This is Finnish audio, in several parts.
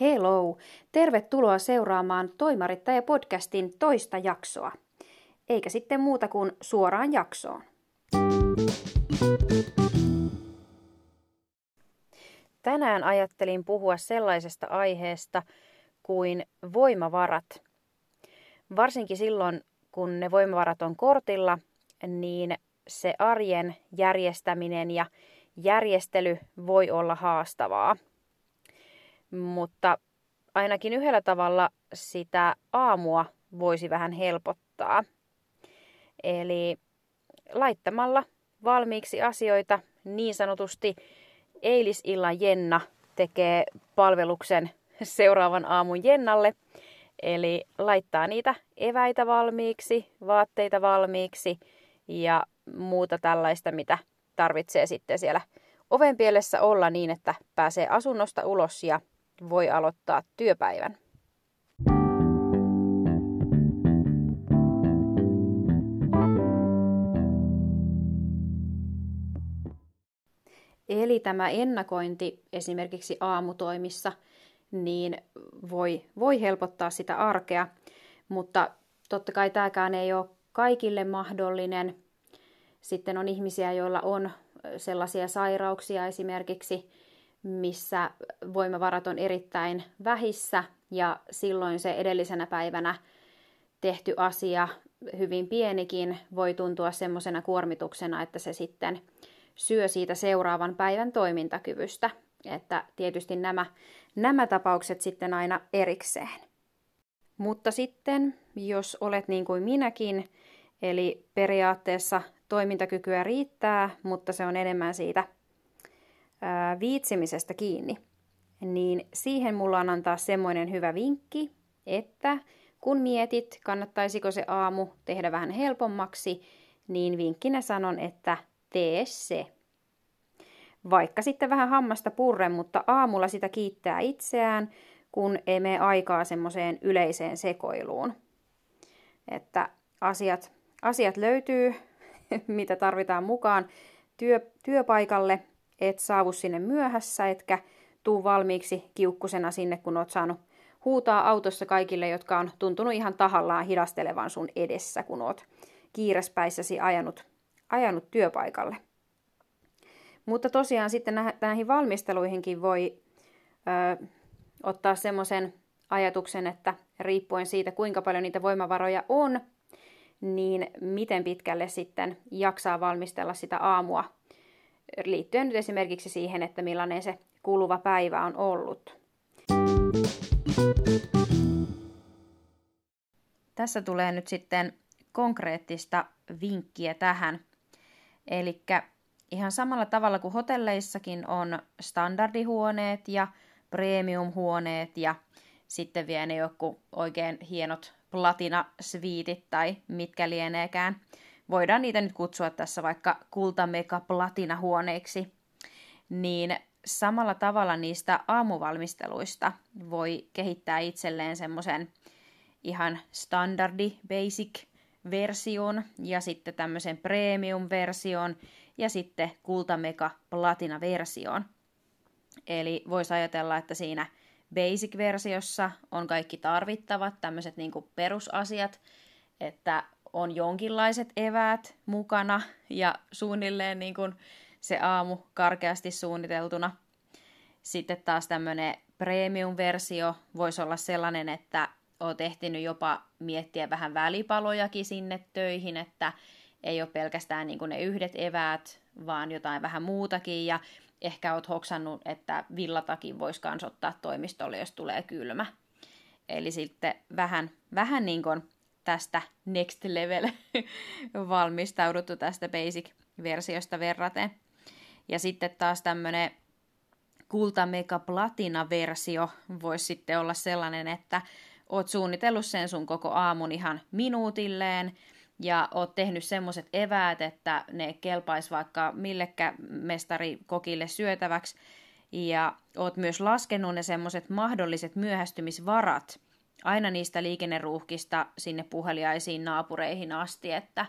Hello! Tervetuloa seuraamaan Toimarittaja-podcastin toista jaksoa. Eikä sitten muuta kuin suoraan jaksoon. Tänään ajattelin puhua sellaisesta aiheesta kuin voimavarat. Varsinkin silloin, kun ne voimavarat on kortilla, niin se arjen järjestäminen ja järjestely voi olla haastavaa. Mutta ainakin yhdellä tavalla sitä aamua voisi vähän helpottaa. Eli laittamalla valmiiksi asioita niin sanotusti eilisillan Jenna tekee palveluksen seuraavan aamun Jennalle. Eli laittaa niitä eväitä valmiiksi, vaatteita valmiiksi ja muuta tällaista, mitä tarvitsee sitten siellä ovenpielessä olla niin, että pääsee asunnosta ulos ja voi aloittaa työpäivän. Eli tämä ennakointi esimerkiksi aamutoimissa niin voi, voi helpottaa sitä arkea, mutta totta kai tämäkään ei ole kaikille mahdollinen. Sitten on ihmisiä, joilla on sellaisia sairauksia esimerkiksi, missä voimavarat on erittäin vähissä ja silloin se edellisenä päivänä tehty asia, hyvin pienikin, voi tuntua semmoisena kuormituksena, että se sitten syö siitä seuraavan päivän toimintakyvystä. Että tietysti nämä, nämä tapaukset sitten aina erikseen. Mutta sitten, jos olet niin kuin minäkin, eli periaatteessa toimintakykyä riittää, mutta se on enemmän siitä viitsimisestä kiinni, niin siihen mulla on antaa semmoinen hyvä vinkki, että kun mietit, kannattaisiko se aamu tehdä vähän helpommaksi, niin vinkkinä sanon, että tee se. Vaikka sitten vähän hammasta purre, mutta aamulla sitä kiittää itseään, kun ei mene aikaa semmoiseen yleiseen sekoiluun. Että asiat, asiat löytyy, mitä tarvitaan mukaan työ, työpaikalle, et saavu sinne myöhässä, etkä tuu valmiiksi kiukkusena sinne, kun oot saanut huutaa autossa kaikille, jotka on tuntunut ihan tahallaan hidastelevan sun edessä, kun oot kiirespäissäsi ajanut, ajanut työpaikalle. Mutta tosiaan sitten näihin valmisteluihinkin voi ö, ottaa semmoisen ajatuksen, että riippuen siitä, kuinka paljon niitä voimavaroja on, niin miten pitkälle sitten jaksaa valmistella sitä aamua liittyen nyt esimerkiksi siihen, että millainen se kuluva päivä on ollut. Tässä tulee nyt sitten konkreettista vinkkiä tähän. Eli ihan samalla tavalla kuin hotelleissakin on standardihuoneet ja premiumhuoneet ja sitten vielä ne joku oikein hienot platina-sviitit tai mitkä lieneekään. Voidaan niitä nyt kutsua tässä vaikka kultameka platina-huoneiksi. Niin samalla tavalla niistä aamuvalmisteluista voi kehittää itselleen semmoisen ihan standardi basic version ja sitten tämmöisen premium version ja sitten kultameka platina version. Eli voisi ajatella, että siinä basic-versiossa on kaikki tarvittavat tämmöiset niin perusasiat, että on jonkinlaiset eväät mukana ja suunnilleen niin kuin se aamu karkeasti suunniteltuna. Sitten taas tämmöinen premium-versio voisi olla sellainen, että olet ehtinyt jopa miettiä vähän välipalojakin sinne töihin, että ei ole pelkästään niin ne yhdet eväät, vaan jotain vähän muutakin. Ja ehkä oot hoksannut, että villatakin voisi kans ottaa toimistolle, jos tulee kylmä. Eli sitten vähän, vähän niin kuin tästä next level valmistauduttu tästä basic-versiosta verraten. Ja sitten taas tämmöinen kulta mega platina versio voisi sitten olla sellainen, että oot suunnitellut sen sun koko aamun ihan minuutilleen ja oot tehnyt semmoiset eväät, että ne kelpais vaikka millekä mestari kokille syötäväksi ja oot myös laskenut ne semmoiset mahdolliset myöhästymisvarat aina niistä liikenneruuhkista sinne puheliaisiin naapureihin asti, että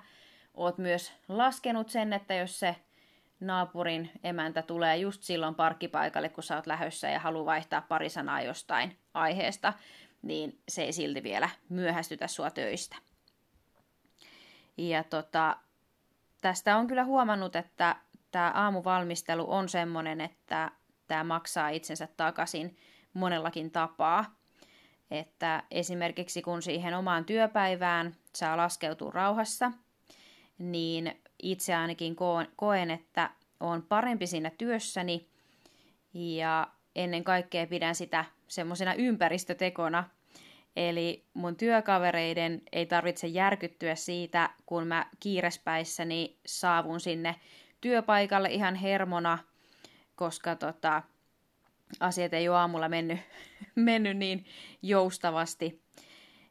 oot myös laskenut sen, että jos se naapurin emäntä tulee just silloin parkkipaikalle, kun sä oot lähössä ja haluaa vaihtaa pari sanaa jostain aiheesta, niin se ei silti vielä myöhästytä sua töistä. Ja tota, tästä on kyllä huomannut, että tämä aamuvalmistelu on semmoinen, että tämä maksaa itsensä takaisin monellakin tapaa. Että esimerkiksi kun siihen omaan työpäivään saa laskeutua rauhassa, niin itse ainakin koen, että on parempi siinä työssäni ja ennen kaikkea pidän sitä semmoisena ympäristötekona. Eli mun työkavereiden ei tarvitse järkyttyä siitä, kun mä kiirespäissäni saavun sinne työpaikalle ihan hermona, koska tota, asiat ei ole aamulla mennyt, mennyt niin joustavasti.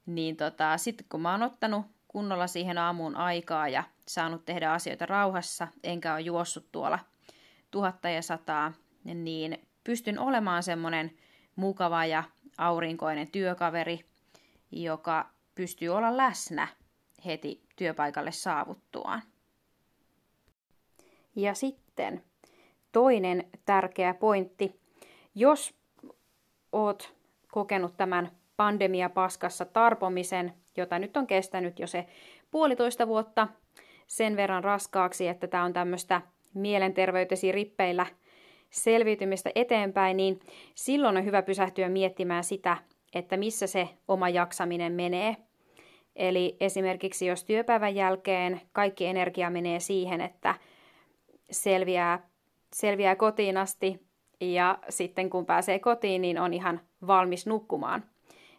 Niin tota, sitten kun mä oon ottanut kunnolla siihen aamuun aikaa ja saanut tehdä asioita rauhassa, enkä ole juossut tuolla tuhatta ja sataa, niin pystyn olemaan semmoinen mukava ja aurinkoinen työkaveri, joka pystyy olla läsnä heti työpaikalle saavuttuaan. Ja sitten toinen tärkeä pointti. Jos oot kokenut tämän pandemia paskassa tarpomisen, jota nyt on kestänyt jo se puolitoista vuotta sen verran raskaaksi, että tämä on tämmöistä mielenterveytesi rippeillä selviytymistä eteenpäin, niin silloin on hyvä pysähtyä miettimään sitä, että missä se oma jaksaminen menee. Eli esimerkiksi jos työpäivän jälkeen kaikki energia menee siihen, että selviää, selviää kotiin asti ja sitten kun pääsee kotiin, niin on ihan valmis nukkumaan.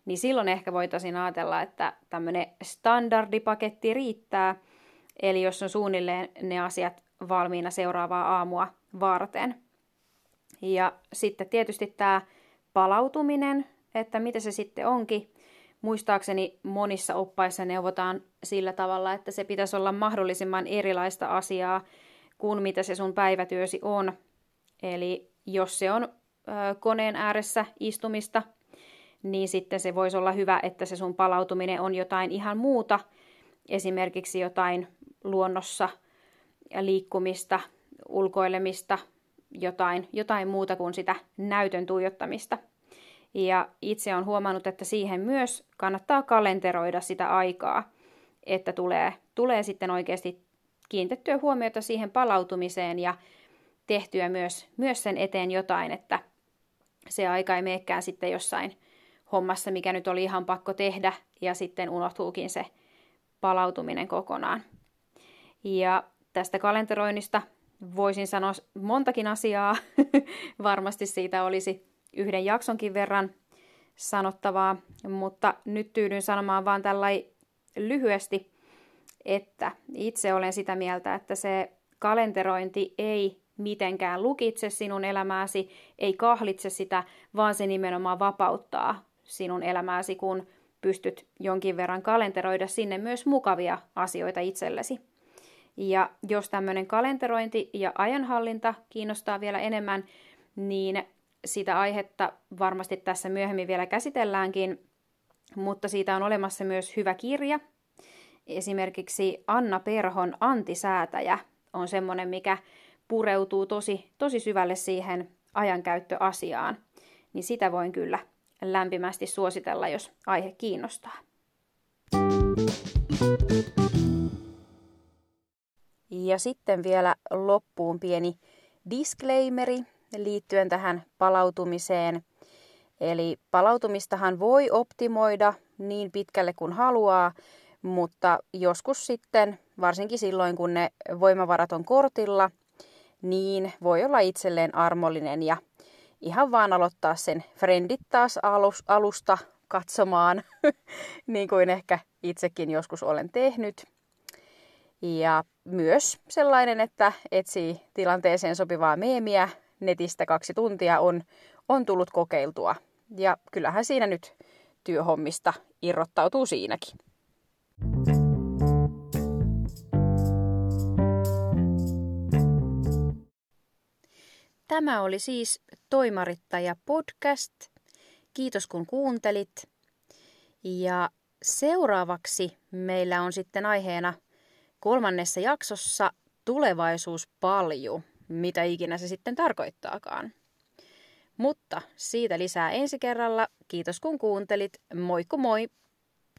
Niin silloin ehkä voitaisiin ajatella, että tämmöinen standardipaketti riittää, eli jos on suunnilleen ne asiat valmiina seuraavaa aamua varten. Ja sitten tietysti tämä palautuminen, että mitä se sitten onkin. Muistaakseni monissa oppaissa neuvotaan sillä tavalla, että se pitäisi olla mahdollisimman erilaista asiaa kuin mitä se sun päivätyösi on. Eli jos se on koneen ääressä istumista, niin sitten se voisi olla hyvä, että se sun palautuminen on jotain ihan muuta, esimerkiksi jotain luonnossa liikkumista, ulkoilemista, jotain, jotain muuta kuin sitä näytön tuijottamista. Ja itse olen huomannut, että siihen myös kannattaa kalenteroida sitä aikaa, että tulee, tulee sitten oikeasti kiinnitettyä huomiota siihen palautumiseen ja tehtyä myös, myös sen eteen jotain, että se aika ei meekään sitten jossain hommassa, mikä nyt oli ihan pakko tehdä, ja sitten unohtuukin se palautuminen kokonaan. Ja tästä kalenteroinnista voisin sanoa montakin asiaa. Varmasti siitä olisi yhden jaksonkin verran sanottavaa, mutta nyt tyydyn sanomaan vaan tällai lyhyesti, että itse olen sitä mieltä, että se kalenterointi ei mitenkään lukitse sinun elämääsi, ei kahlitse sitä, vaan se nimenomaan vapauttaa sinun elämääsi, kun pystyt jonkin verran kalenteroida sinne myös mukavia asioita itsellesi. Ja jos tämmöinen kalenterointi ja ajanhallinta kiinnostaa vielä enemmän, niin sitä aihetta varmasti tässä myöhemmin vielä käsitelläänkin, mutta siitä on olemassa myös hyvä kirja. Esimerkiksi Anna Perhon Antisäätäjä on semmoinen, mikä pureutuu tosi, tosi syvälle siihen ajankäyttöasiaan. Niin sitä voin kyllä lämpimästi suositella, jos aihe kiinnostaa. Ja sitten vielä loppuun pieni disclaimeri liittyen tähän palautumiseen. Eli palautumistahan voi optimoida niin pitkälle kuin haluaa, mutta joskus sitten, varsinkin silloin kun ne voimavarat on kortilla, niin voi olla itselleen armollinen ja ihan vaan aloittaa sen frendit taas alusta katsomaan, niin kuin ehkä itsekin joskus olen tehnyt. Ja myös sellainen, että etsii tilanteeseen sopivaa meemiä netistä kaksi tuntia on, on tullut kokeiltua. Ja kyllähän siinä nyt työhommista irrottautuu siinäkin. Tämä oli siis Toimarittaja podcast. Kiitos kun kuuntelit. Ja seuraavaksi meillä on sitten aiheena kolmannessa jaksossa tulevaisuuspalju. mitä ikinä se sitten tarkoittaakaan. Mutta siitä lisää ensi kerralla. Kiitos kun kuuntelit. Moikku moi!